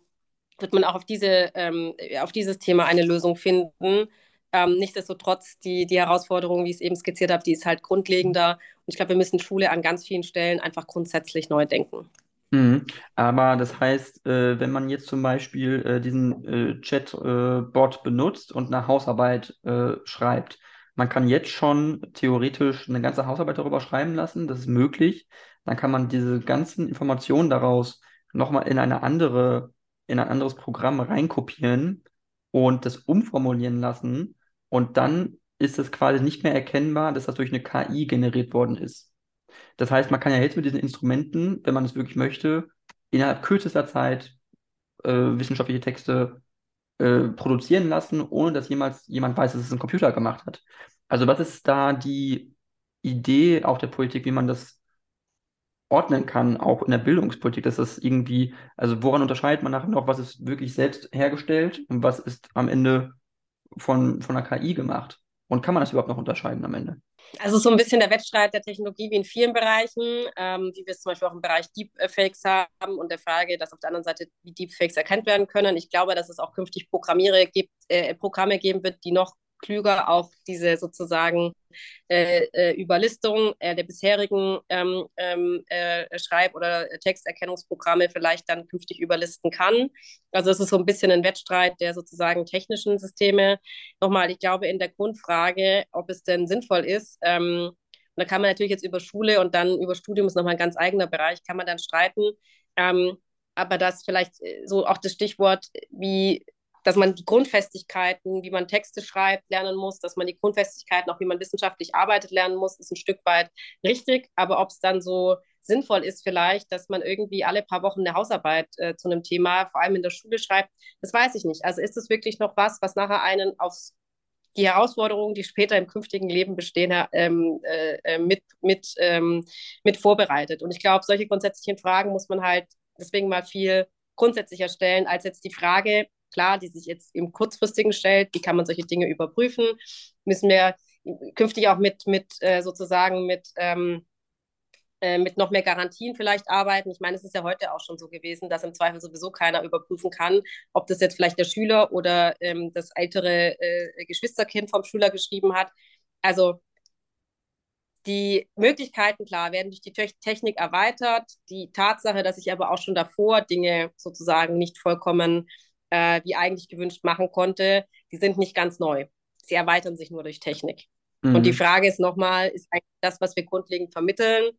wird man auch auf, diese, ähm, auf dieses Thema eine Lösung finden. Ähm, nichtsdestotrotz, die, die Herausforderung, wie ich es eben skizziert habe, die ist halt grundlegender. Und ich glaube, wir müssen Schule an ganz vielen Stellen einfach grundsätzlich neu denken. Mhm. Aber das heißt, äh, wenn man jetzt zum Beispiel äh, diesen äh, Chat-Bot äh, benutzt und eine Hausarbeit äh, schreibt, man kann jetzt schon theoretisch eine ganze Hausarbeit darüber schreiben lassen, das ist möglich. Dann kann man diese ganzen Informationen daraus nochmal in eine andere, in ein anderes Programm reinkopieren und das umformulieren lassen und dann ist es quasi nicht mehr erkennbar, dass das durch eine KI generiert worden ist. Das heißt, man kann ja jetzt mit diesen Instrumenten, wenn man es wirklich möchte, innerhalb kürzester Zeit äh, wissenschaftliche Texte äh, produzieren lassen, ohne dass jemals jemand weiß, dass es ein Computer gemacht hat. Also was ist da die Idee auch der Politik, wie man das ordnen kann, auch in der Bildungspolitik, dass das irgendwie, also woran unterscheidet man nachher noch, was ist wirklich selbst hergestellt und was ist am Ende von, von der KI gemacht? Und kann man das überhaupt noch unterscheiden am Ende? Also so ein bisschen der Wettstreit der Technologie wie in vielen Bereichen, ähm, wie wir es zum Beispiel auch im Bereich Deepfakes haben und der Frage, dass auf der anderen Seite wie Deepfakes erkannt werden können. Ich glaube, dass es auch künftig Programmierer gibt, äh, Programme geben wird, die noch klüger auch diese sozusagen äh, äh, Überlistung äh, der bisherigen ähm, ähm, äh, Schreib- oder Texterkennungsprogramme vielleicht dann künftig überlisten kann. Also es ist so ein bisschen ein Wettstreit der sozusagen technischen Systeme. Nochmal, ich glaube in der Grundfrage, ob es denn sinnvoll ist, ähm, und da kann man natürlich jetzt über Schule und dann über Studium ist nochmal ein ganz eigener Bereich, kann man dann streiten. Ähm, aber das vielleicht äh, so auch das Stichwort, wie dass man die Grundfestigkeiten, wie man Texte schreibt, lernen muss, dass man die Grundfestigkeiten, auch wie man wissenschaftlich arbeitet, lernen muss, ist ein Stück weit richtig. Aber ob es dann so sinnvoll ist, vielleicht, dass man irgendwie alle paar Wochen eine Hausarbeit äh, zu einem Thema, vor allem in der Schule schreibt, das weiß ich nicht. Also ist es wirklich noch was, was nachher einen aufs die Herausforderungen, die später im künftigen Leben bestehen, ähm, äh, mit, mit, ähm, mit vorbereitet. Und ich glaube, solche grundsätzlichen Fragen muss man halt deswegen mal viel grundsätzlicher stellen, als jetzt die Frage, klar, die sich jetzt im kurzfristigen stellt, wie kann man solche Dinge überprüfen, müssen wir künftig auch mit, mit äh, sozusagen mit, ähm, äh, mit noch mehr Garantien vielleicht arbeiten. Ich meine, es ist ja heute auch schon so gewesen, dass im Zweifel sowieso keiner überprüfen kann, ob das jetzt vielleicht der Schüler oder ähm, das ältere äh, Geschwisterkind vom Schüler geschrieben hat. Also die Möglichkeiten, klar, werden durch die Technik erweitert. Die Tatsache, dass ich aber auch schon davor Dinge sozusagen nicht vollkommen äh, wie eigentlich gewünscht machen konnte, die sind nicht ganz neu. Sie erweitern sich nur durch Technik. Mhm. Und die Frage ist nochmal, ist eigentlich das, was wir grundlegend vermitteln,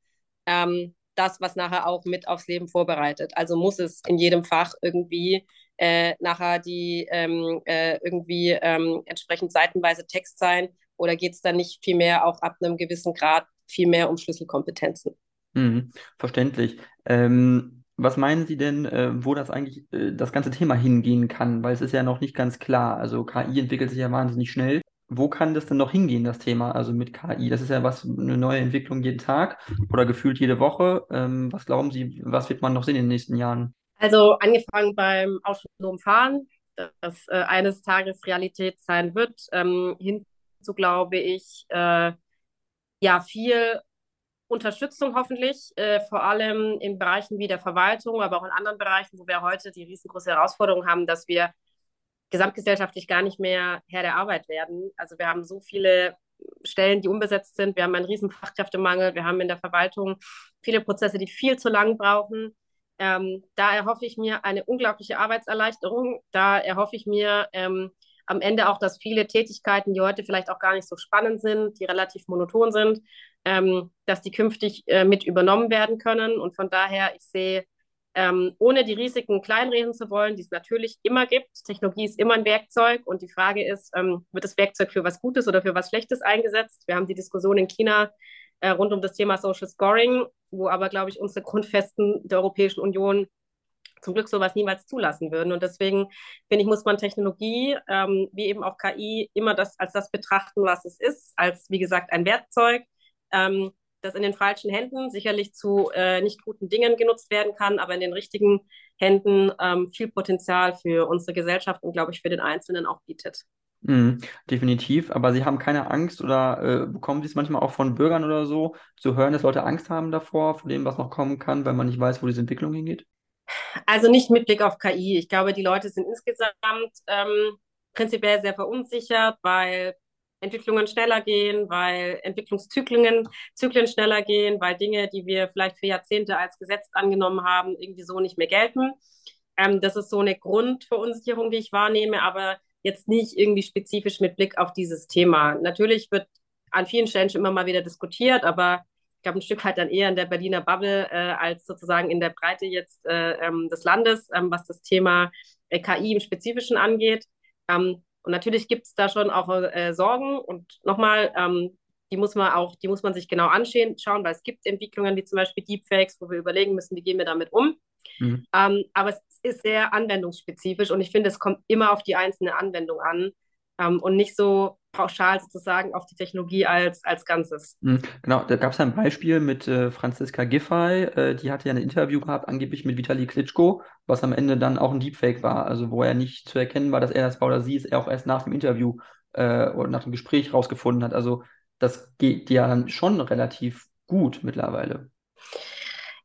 ähm, das, was nachher auch mit aufs Leben vorbereitet? Also muss es in jedem Fach irgendwie äh, nachher die ähm, äh, irgendwie ähm, entsprechend seitenweise Text sein oder geht es dann nicht viel mehr auch ab einem gewissen Grad viel mehr um Schlüsselkompetenzen? Mhm, verständlich. Ähm, was meinen Sie denn, äh, wo das eigentlich äh, das ganze Thema hingehen kann? Weil es ist ja noch nicht ganz klar. Also KI entwickelt sich ja wahnsinnig schnell. Wo kann das denn noch hingehen, das Thema? Also mit KI. Das ist ja was, eine neue Entwicklung jeden Tag oder gefühlt jede Woche. Ähm, was glauben Sie, was wird man noch sehen in den nächsten Jahren? Also angefangen beim autonomen Fahren, das äh, eines Tages Realität sein wird, ähm, hinzu glaube ich, äh, ja, viel Unterstützung hoffentlich, äh, vor allem in Bereichen wie der Verwaltung, aber auch in anderen Bereichen, wo wir heute die riesengroße Herausforderung haben, dass wir gesamtgesellschaftlich gar nicht mehr Herr der Arbeit werden. Also wir haben so viele Stellen, die unbesetzt sind. Wir haben einen riesen Fachkräftemangel. Wir haben in der Verwaltung viele Prozesse, die viel zu lang brauchen. Ähm, da erhoffe ich mir eine unglaubliche Arbeitserleichterung. Da erhoffe ich mir ähm, am Ende auch, dass viele Tätigkeiten, die heute vielleicht auch gar nicht so spannend sind, die relativ monoton sind, ähm, dass die künftig äh, mit übernommen werden können. Und von daher, ich sehe, ähm, ohne die Risiken kleinreden zu wollen, die es natürlich immer gibt. Technologie ist immer ein Werkzeug und die Frage ist, ähm, wird das Werkzeug für was Gutes oder für was Schlechtes eingesetzt? Wir haben die Diskussion in China äh, rund um das Thema Social Scoring, wo aber, glaube ich, unsere Grundfesten der Europäischen Union zum Glück sowas niemals zulassen würden. Und deswegen, finde ich, muss man Technologie, ähm, wie eben auch KI, immer das als das betrachten, was es ist, als, wie gesagt, ein Werkzeug ähm, das in den falschen Händen sicherlich zu äh, nicht guten Dingen genutzt werden kann, aber in den richtigen Händen ähm, viel Potenzial für unsere Gesellschaft und, glaube ich, für den Einzelnen auch bietet. Mhm, definitiv, aber Sie haben keine Angst oder äh, bekommen Sie es manchmal auch von Bürgern oder so zu hören, dass Leute Angst haben davor, vor dem, was noch kommen kann, weil man nicht weiß, wo diese Entwicklung hingeht? Also nicht mit Blick auf KI. Ich glaube, die Leute sind insgesamt ähm, prinzipiell sehr verunsichert, weil Entwicklungen schneller gehen, weil Entwicklungszyklen Zyklen schneller gehen, weil Dinge, die wir vielleicht für Jahrzehnte als Gesetz angenommen haben, irgendwie so nicht mehr gelten. Ähm, das ist so eine Grundverunsicherung, die ich wahrnehme, aber jetzt nicht irgendwie spezifisch mit Blick auf dieses Thema. Natürlich wird an vielen Stellen schon immer mal wieder diskutiert, aber ich glaube, ein Stück weit dann eher in der Berliner Bubble äh, als sozusagen in der Breite jetzt äh, ähm, des Landes, ähm, was das Thema äh, KI im Spezifischen angeht. Ähm, und natürlich gibt es da schon auch äh, Sorgen und nochmal, ähm, die muss man auch, die muss man sich genau anschauen, schauen, weil es gibt Entwicklungen wie zum Beispiel Deepfakes, wo wir überlegen müssen, wie gehen wir damit um. Mhm. Ähm, aber es ist sehr anwendungsspezifisch und ich finde, es kommt immer auf die einzelne Anwendung an ähm, und nicht so pauschal sozusagen auf die Technologie als, als Ganzes. Mhm, genau, da gab es ein Beispiel mit äh, Franziska Giffey, äh, die hatte ja ein Interview gehabt, angeblich mit Vitali Klitschko, was am Ende dann auch ein Deepfake war, also wo er nicht zu erkennen war, dass er das war oder sie es er auch erst nach dem Interview äh, oder nach dem Gespräch rausgefunden hat. Also das geht ja dann schon relativ gut mittlerweile.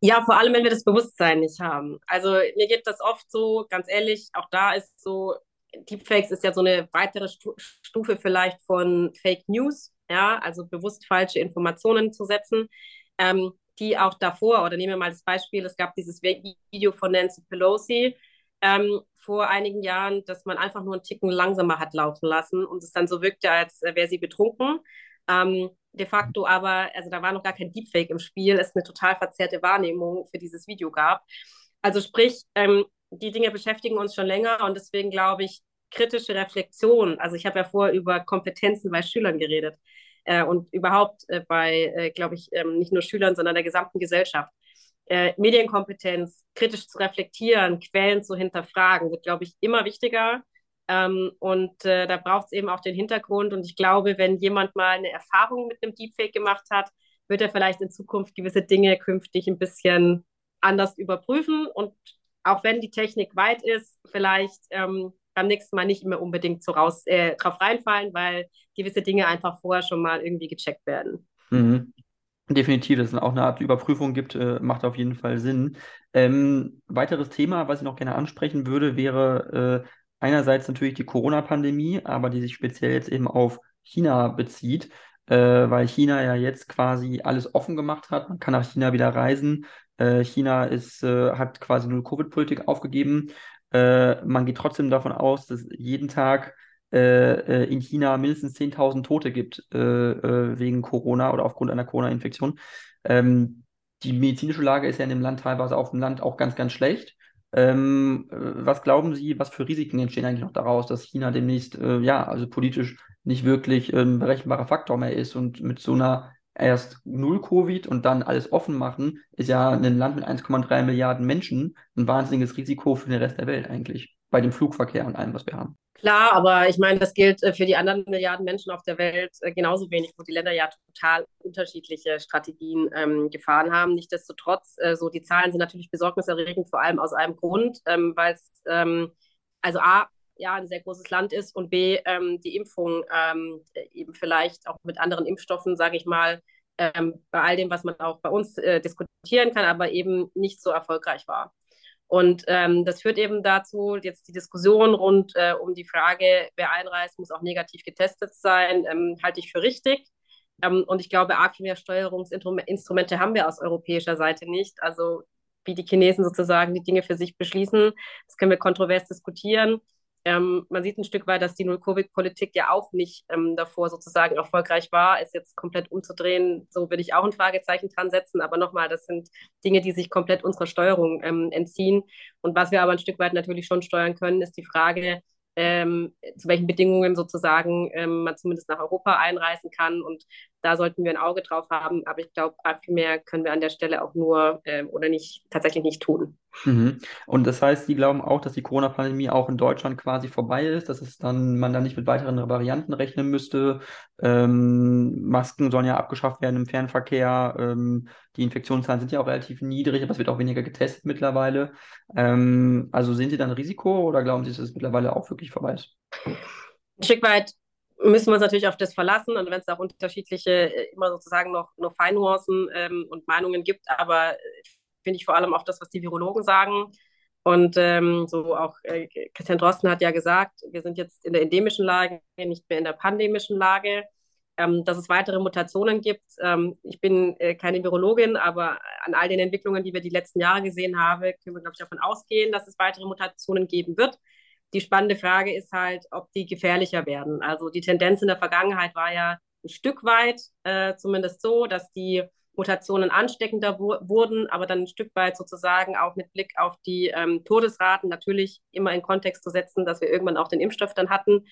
Ja, vor allem, wenn wir das Bewusstsein nicht haben. Also mir geht das oft so, ganz ehrlich, auch da ist so, Deepfakes ist ja so eine weitere Stufe vielleicht von Fake News, ja, also bewusst falsche Informationen zu setzen, ähm, die auch davor, oder nehmen wir mal das Beispiel, es gab dieses Video von Nancy Pelosi ähm, vor einigen Jahren, dass man einfach nur einen Ticken langsamer hat laufen lassen und es dann so wirkte, als wäre sie betrunken. Ähm, de facto aber, also da war noch gar kein Deepfake im Spiel, es eine total verzerrte Wahrnehmung für dieses Video gab. Also sprich, ähm, die Dinge beschäftigen uns schon länger und deswegen glaube ich, kritische Reflexion, also ich habe ja vorher über Kompetenzen bei Schülern geredet äh, und überhaupt äh, bei, äh, glaube ich, ähm, nicht nur Schülern, sondern der gesamten Gesellschaft. Äh, Medienkompetenz, kritisch zu reflektieren, Quellen zu hinterfragen, wird, glaube ich, immer wichtiger. Ähm, und äh, da braucht es eben auch den Hintergrund. Und ich glaube, wenn jemand mal eine Erfahrung mit einem Deepfake gemacht hat, wird er vielleicht in Zukunft gewisse Dinge künftig ein bisschen anders überprüfen und auch wenn die Technik weit ist, vielleicht ähm, beim nächsten Mal nicht immer unbedingt so raus, äh, drauf reinfallen, weil gewisse Dinge einfach vorher schon mal irgendwie gecheckt werden. Mhm. Definitiv, dass es auch eine Art Überprüfung gibt, äh, macht auf jeden Fall Sinn. Ähm, weiteres Thema, was ich noch gerne ansprechen würde, wäre äh, einerseits natürlich die Corona-Pandemie, aber die sich speziell jetzt eben auf China bezieht, äh, weil China ja jetzt quasi alles offen gemacht hat. Man kann nach China wieder reisen. Äh, China ist, äh, hat quasi nur Covid-Politik aufgegeben. Äh, man geht trotzdem davon aus, dass jeden Tag in China mindestens 10.000 Tote gibt wegen Corona oder aufgrund einer Corona-Infektion. Ähm, die medizinische Lage ist ja in dem Land teilweise auf dem Land auch ganz, ganz schlecht. Ähm, was glauben Sie, was für Risiken entstehen eigentlich noch daraus, dass China demnächst, ja, also politisch nicht wirklich ein berechenbarer Faktor mehr ist und mit so einer erst null Covid und dann alles offen machen, ist ja ein Land mit 1,3 Milliarden Menschen ein wahnsinniges Risiko für den Rest der Welt eigentlich, bei dem Flugverkehr und allem, was wir haben. Klar, aber ich meine, das gilt äh, für die anderen Milliarden Menschen auf der Welt äh, genauso wenig, wo die Länder ja total unterschiedliche Strategien ähm, gefahren haben. Nichtsdestotrotz, äh, so die Zahlen sind natürlich besorgniserregend, vor allem aus einem Grund, ähm, weil es ähm, also A, ja ein sehr großes Land ist und B, ähm, die Impfung ähm, eben vielleicht auch mit anderen Impfstoffen, sage ich mal, ähm, bei all dem, was man auch bei uns äh, diskutieren kann, aber eben nicht so erfolgreich war. Und ähm, das führt eben dazu, jetzt die Diskussion rund äh, um die Frage, wer einreist, muss auch negativ getestet sein, ähm, halte ich für richtig. Ähm, und ich glaube, arg viel mehr Steuerungsinstrumente haben wir aus europäischer Seite nicht. Also wie die Chinesen sozusagen die Dinge für sich beschließen, das können wir kontrovers diskutieren. Ähm, man sieht ein Stück weit, dass die Null-Covid-Politik ja auch nicht ähm, davor sozusagen erfolgreich war. Es jetzt komplett umzudrehen, so würde ich auch ein Fragezeichen dran setzen. Aber nochmal, das sind Dinge, die sich komplett unserer Steuerung ähm, entziehen. Und was wir aber ein Stück weit natürlich schon steuern können, ist die Frage, ähm, zu welchen Bedingungen sozusagen ähm, man zumindest nach Europa einreisen kann. Und da sollten wir ein Auge drauf haben. Aber ich glaube, viel mehr können wir an der Stelle auch nur ähm, oder nicht tatsächlich nicht tun. Mhm. Und das heißt, Sie glauben auch, dass die Corona-Pandemie auch in Deutschland quasi vorbei ist, dass es dann man dann nicht mit weiteren Varianten rechnen müsste. Ähm, Masken sollen ja abgeschafft werden im Fernverkehr. Ähm, die Infektionszahlen sind ja auch relativ niedrig, aber es wird auch weniger getestet mittlerweile. Ähm, also sehen Sie dann ein Risiko oder glauben Sie, dass es mittlerweile auch wirklich vorbei ist? Ein Stück weit müssen wir uns natürlich auf das verlassen und wenn es auch unterschiedliche, äh, immer sozusagen noch, noch Feinnuancen ähm, und Meinungen gibt, aber äh, finde ich vor allem auch das, was die Virologen sagen. Und ähm, so auch äh, Christian Drosten hat ja gesagt, wir sind jetzt in der endemischen Lage, nicht mehr in der pandemischen Lage, ähm, dass es weitere Mutationen gibt. Ähm, ich bin äh, keine Virologin, aber an all den Entwicklungen, die wir die letzten Jahre gesehen haben, können wir, glaube ich, davon ausgehen, dass es weitere Mutationen geben wird. Die spannende Frage ist halt, ob die gefährlicher werden. Also die Tendenz in der Vergangenheit war ja ein Stück weit äh, zumindest so, dass die Mutationen ansteckender wo wurden, aber dann ein Stück weit sozusagen auch mit Blick auf die ähm, Todesraten natürlich immer in Kontext zu setzen, dass wir irgendwann auch den Impfstoff dann hatten,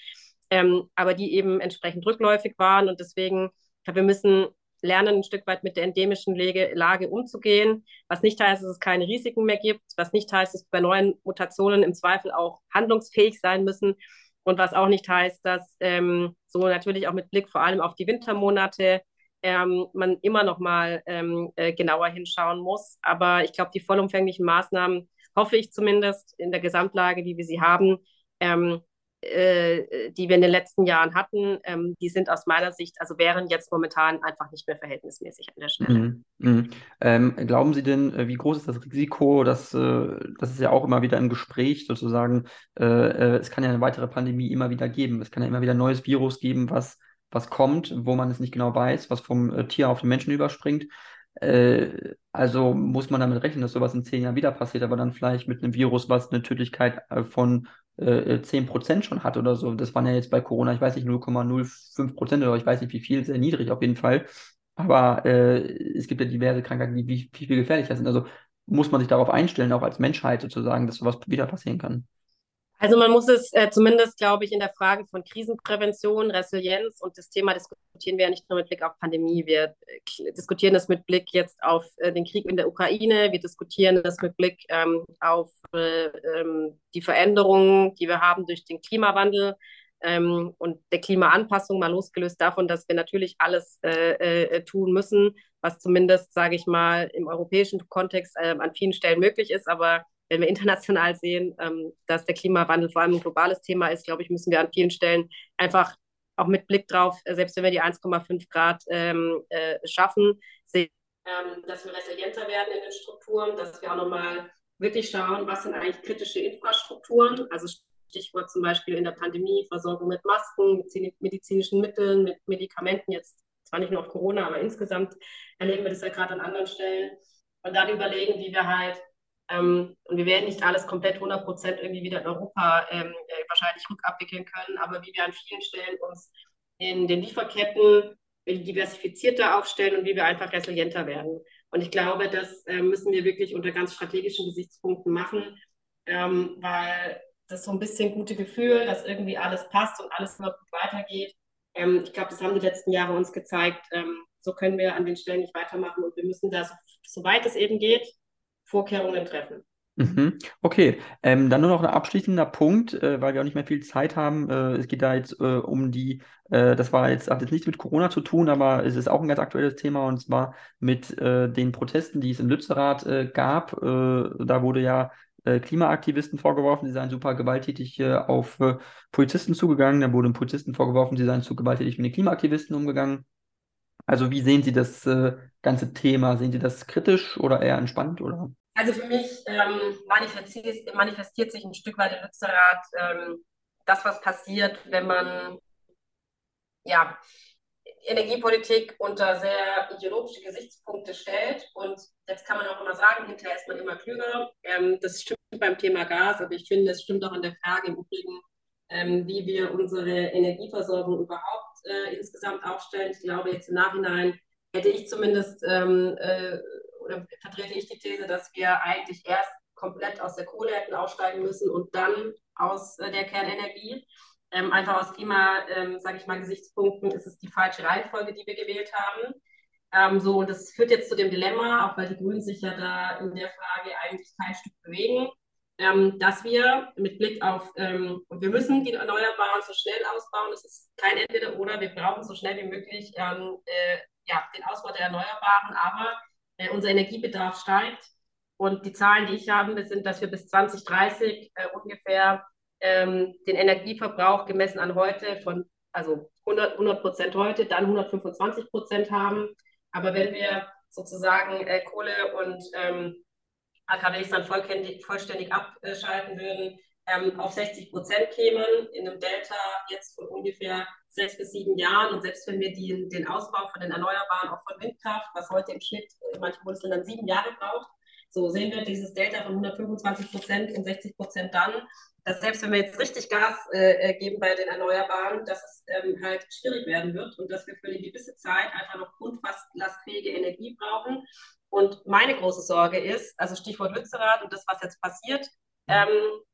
ähm, aber die eben entsprechend rückläufig waren. Und deswegen, ich glaube, wir müssen lernen, ein Stück weit mit der endemischen Lage umzugehen, was nicht heißt, dass es keine Risiken mehr gibt, was nicht heißt, dass bei neuen Mutationen im Zweifel auch handlungsfähig sein müssen. Und was auch nicht heißt, dass ähm, so natürlich auch mit Blick vor allem auf die Wintermonate ähm, man immer noch mal ähm, äh, genauer hinschauen muss. Aber ich glaube, die vollumfänglichen Maßnahmen, hoffe ich zumindest in der Gesamtlage, wie wir sie haben, ähm, äh, die wir in den letzten Jahren hatten, ähm, die sind aus meiner Sicht, also wären jetzt momentan einfach nicht mehr verhältnismäßig an der Stelle. Mhm. Mhm. Ähm, glauben Sie denn, äh, wie groß ist das Risiko, dass, äh, das ist ja auch immer wieder im Gespräch sozusagen, äh, äh, es kann ja eine weitere Pandemie immer wieder geben, es kann ja immer wieder ein neues Virus geben, was, was kommt, wo man es nicht genau weiß, was vom äh, Tier auf den Menschen überspringt. also muss man damit rechnen, dass sowas in zehn Jahren wieder passiert, aber dann vielleicht mit einem Virus, was eine Tödlichkeit von äh, 10% schon hat oder so. Das waren ja jetzt bei Corona, ich weiß nicht, 0,05 Prozent oder ich weiß nicht wie viel, sehr niedrig auf jeden Fall. Aber äh, es gibt ja diverse Krankheiten, die wie, wie viel gefährlicher sind. Also muss man sich darauf einstellen, auch als Menschheit sozusagen, dass sowas wieder passieren kann. Also man muss es äh, zumindest, glaube ich, in der Frage von Krisenprävention, Resilienz und das Thema diskutieren wir ja nicht nur mit Blick auf Pandemie, wir äh, diskutieren das mit Blick jetzt auf äh, den Krieg in der Ukraine, wir diskutieren das mit Blick ähm, auf äh, ähm, die Veränderungen, die wir haben durch den Klimawandel ähm, und der Klimaanpassung, mal losgelöst davon, dass wir natürlich alles äh, äh, tun müssen, was zumindest, sage ich mal, im europäischen Kontext an vielen Stellen möglich ist, aber wenn wir international sehen, ähm, dass der Klimawandel vor allem ein globales Thema ist, glaube ich, müssen wir an vielen Stellen einfach auch mit Blick drauf, äh, selbst wenn wir die 1,5 Grad ähm, äh, schaffen, sehen, ähm, dass wir resilienter werden in den Strukturen, dass wir auch nochmal wirklich schauen, was sind eigentlich kritische Infrastrukturen, also Stichwort zum Beispiel in der Pandemie, Versorgung mit Masken, mit medizinischen Mitteln, mit Medikamenten, jetzt zwar nicht nur auf Corona, aber insgesamt erleben wir das ja gerade an anderen Stellen. Und dann überlegen, wie wir halt ähm, und wir werden nicht alles komplett 100 Prozent irgendwie wieder in Europa ähm, äh, wahrscheinlich rückabwickeln können, aber wie wir an vielen Stellen uns in den Lieferketten diversifizierter aufstellen und wie wir einfach resilienter werden. Und ich glaube, das äh, müssen wir wirklich unter ganz strategischen Gesichtspunkten machen, ähm, weil das so ein bisschen gute Gefühl, dass irgendwie alles passt und alles immer gut weitergeht. Ähm, ich glaube, das haben die letzten Jahre uns gezeigt. Ähm, so können wir an den Stellen nicht weitermachen und wir müssen da, so, soweit es eben geht, Vorkehrungen treffen. Mhm. Okay, ähm, dann nur noch ein abschließender Punkt, äh, weil wir auch nicht mehr viel Zeit haben. Äh, es geht da jetzt äh, um die, äh, das war jetzt, hat jetzt nichts mit Corona zu tun, aber es ist auch ein ganz aktuelles Thema und zwar mit äh, den Protesten, die es im Lützerath äh, gab. da wurde ja Klimaaktivisten vorgeworfen, sie seien super gewalttätig auf Polizisten zugegangen. Da wurden Polizisten vorgeworfen, sie seien zu gewalttätig mit den Klimaaktivisten umgegangen. Also wie sehen Sie das ganze Thema? Sehen Sie das kritisch oder eher entspannt? Oder? Also für mich ähm, manifestiert, manifestiert, sich ein Stück weit in Lützerath ähm, das, was passiert, wenn man ja, Energiepolitik unter sehr ideologische Gesichtspunkte stellt. Und jetzt kann man auch immer sagen, hinterher ist man immer klüger. Ähm, das stimmt beim Thema Gas, aber ich finde, es stimmt auch an der Frage im Übrigen, ähm, wie wir unsere Energieversorgung überhaupt äh, insgesamt aufstellen. Ich glaube, jetzt im Nachhinein hätte ich zumindest ähm, äh, oder vertrete ich die These, dass wir eigentlich erst komplett aus der Kohle hätten aussteigen müssen und dann aus äh, der Kernenergie. Ähm, einfach aus Klima, ähm, sage ich mal, Gesichtspunkten ist es die falsche Reihenfolge, die wir gewählt haben. Ähm, so, und das führt jetzt zu dem Dilemma, auch weil die Grünen sich ja da in der Frage eigentlich kein Stück bewegen, ähm, dass wir mit Blick auf, ähm, wir müssen die Erneuerbaren so schnell ausbauen, es ist kein Entweder-Oder, wir brauchen so schnell wie möglich ähm, äh, ja, den Ausbau der Erneuerbaren, aber äh, unser Energiebedarf steigt. Und die Zahlen, die ich habe, sind, dass wir bis 2030 äh, ungefähr ähm, den Energieverbrauch gemessen an heute von, also 100 Prozent heute, dann 125 Prozent haben. Aber wenn wir sozusagen äh, Kohle und AKWs dann vollständig, vollständig abschalten würden, ähm, auf 60 Prozent kämen, in einem Delta jetzt von ungefähr sechs bis sieben Jahren. Und selbst wenn wir die, den Ausbau von den Erneuerbaren, auch von Windkraft, was heute im Schnitt in manchen Bundesländern sieben Jahre braucht, so sehen wir dieses Delta von 125 Prozent und 60 Prozent dann, dass selbst wenn wir jetzt richtig Gas äh, äh, geben bei den Erneuerbaren, dass es ähm, halt schwierig werden wird und dass wir für eine gewisse Zeit einfach noch grundlastfähige Energie brauchen. Und meine große Sorge ist, also Stichwort Lützerath und das, was jetzt passiert, ähm,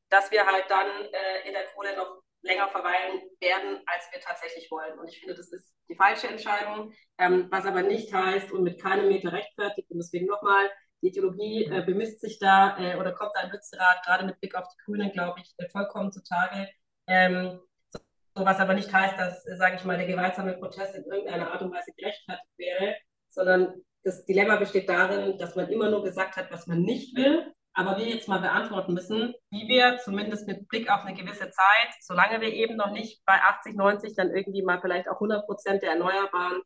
dass wir halt dann äh, in der Kohle noch länger verweilen werden, als wir tatsächlich wollen. Und ich finde, das ist die falsche Entscheidung, ähm, was aber nicht heißt und mit keinem Meter rechtfertigt. Und deswegen nochmal, die Ideologie äh, bemisst sich da äh, oder kommt da ein Lützerath, gerade mit Blick auf die Grünen, glaube ich, äh, vollkommen zutage. Ähm, so, so, was aber nicht heißt, dass, äh, sage ich mal, der gewaltsame Protest in irgendeiner Art und Weise gerechtfertigt wäre, sondern das Dilemma besteht darin, dass man immer nur gesagt hat, was man nicht will aber wir jetzt mal beantworten müssen, wie wir zumindest mit Blick auf eine gewisse Zeit, solange wir eben noch nicht bei 80, 90, dann irgendwie mal vielleicht auch 100 Prozent der Erneuerbaren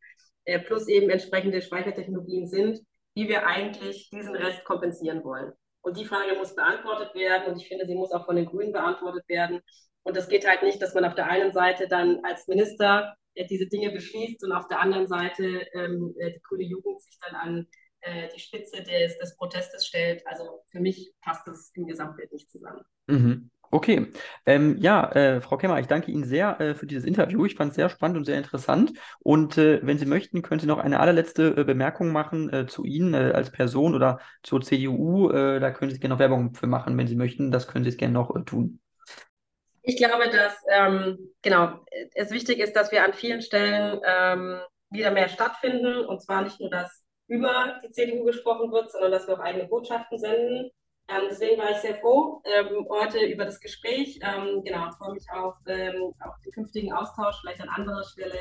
äh, plus eben entsprechende Speichertechnologien sind, wie wir eigentlich diesen Rest kompensieren wollen. Und die Frage muss beantwortet werden und ich finde, sie muss auch von den Grünen beantwortet werden. Und das geht halt nicht, dass man auf der einen Seite dann als Minister diese Dinge beschließt und auf der anderen Seite ähm, äh, die grüne Jugend sich dann an äh, die Spitze des, des Protestes stellt. Also für mich passt das im Gesamtbild nicht zusammen. Mhm. Okay, ähm, ja, äh, Frau Kemmer, ich danke Ihnen sehr äh, für dieses Interview. Ich fand es sehr spannend und sehr interessant. Und äh, wenn Sie möchten, können Sie noch eine allerletzte äh, Bemerkung machen äh, zu Ihnen äh, als Person oder zur CDU. da können Sie gerne noch Werbung für machen, wenn Sie möchten. Das können Sie es gerne noch tun. Ich glaube, dass ähm, genau es wichtig ist, dass wir an vielen Stellen ähm, wieder mehr stattfinden. Und zwar nicht nur, dass über die CDU gesprochen wird, sondern dass wir auch eigene Botschaften senden. Ähm, deswegen war ich sehr froh ähm, heute über das Gespräch. Ähm, genau, freue mich auf, ähm, auf den künftigen Austausch, vielleicht an anderer Stelle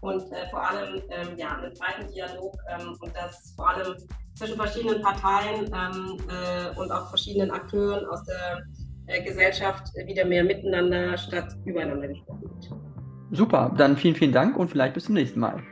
und äh, vor allem ähm, ja, einen breiten Dialog ähm, und das vor allem zwischen verschiedenen Parteien äh, und auch verschiedenen Akteuren aus der äh, Gesellschaft wieder mehr miteinander statt übereinander gesprochen wird. Super, dann vielen, vielen Dank und vielleicht bis zum nächsten Mal.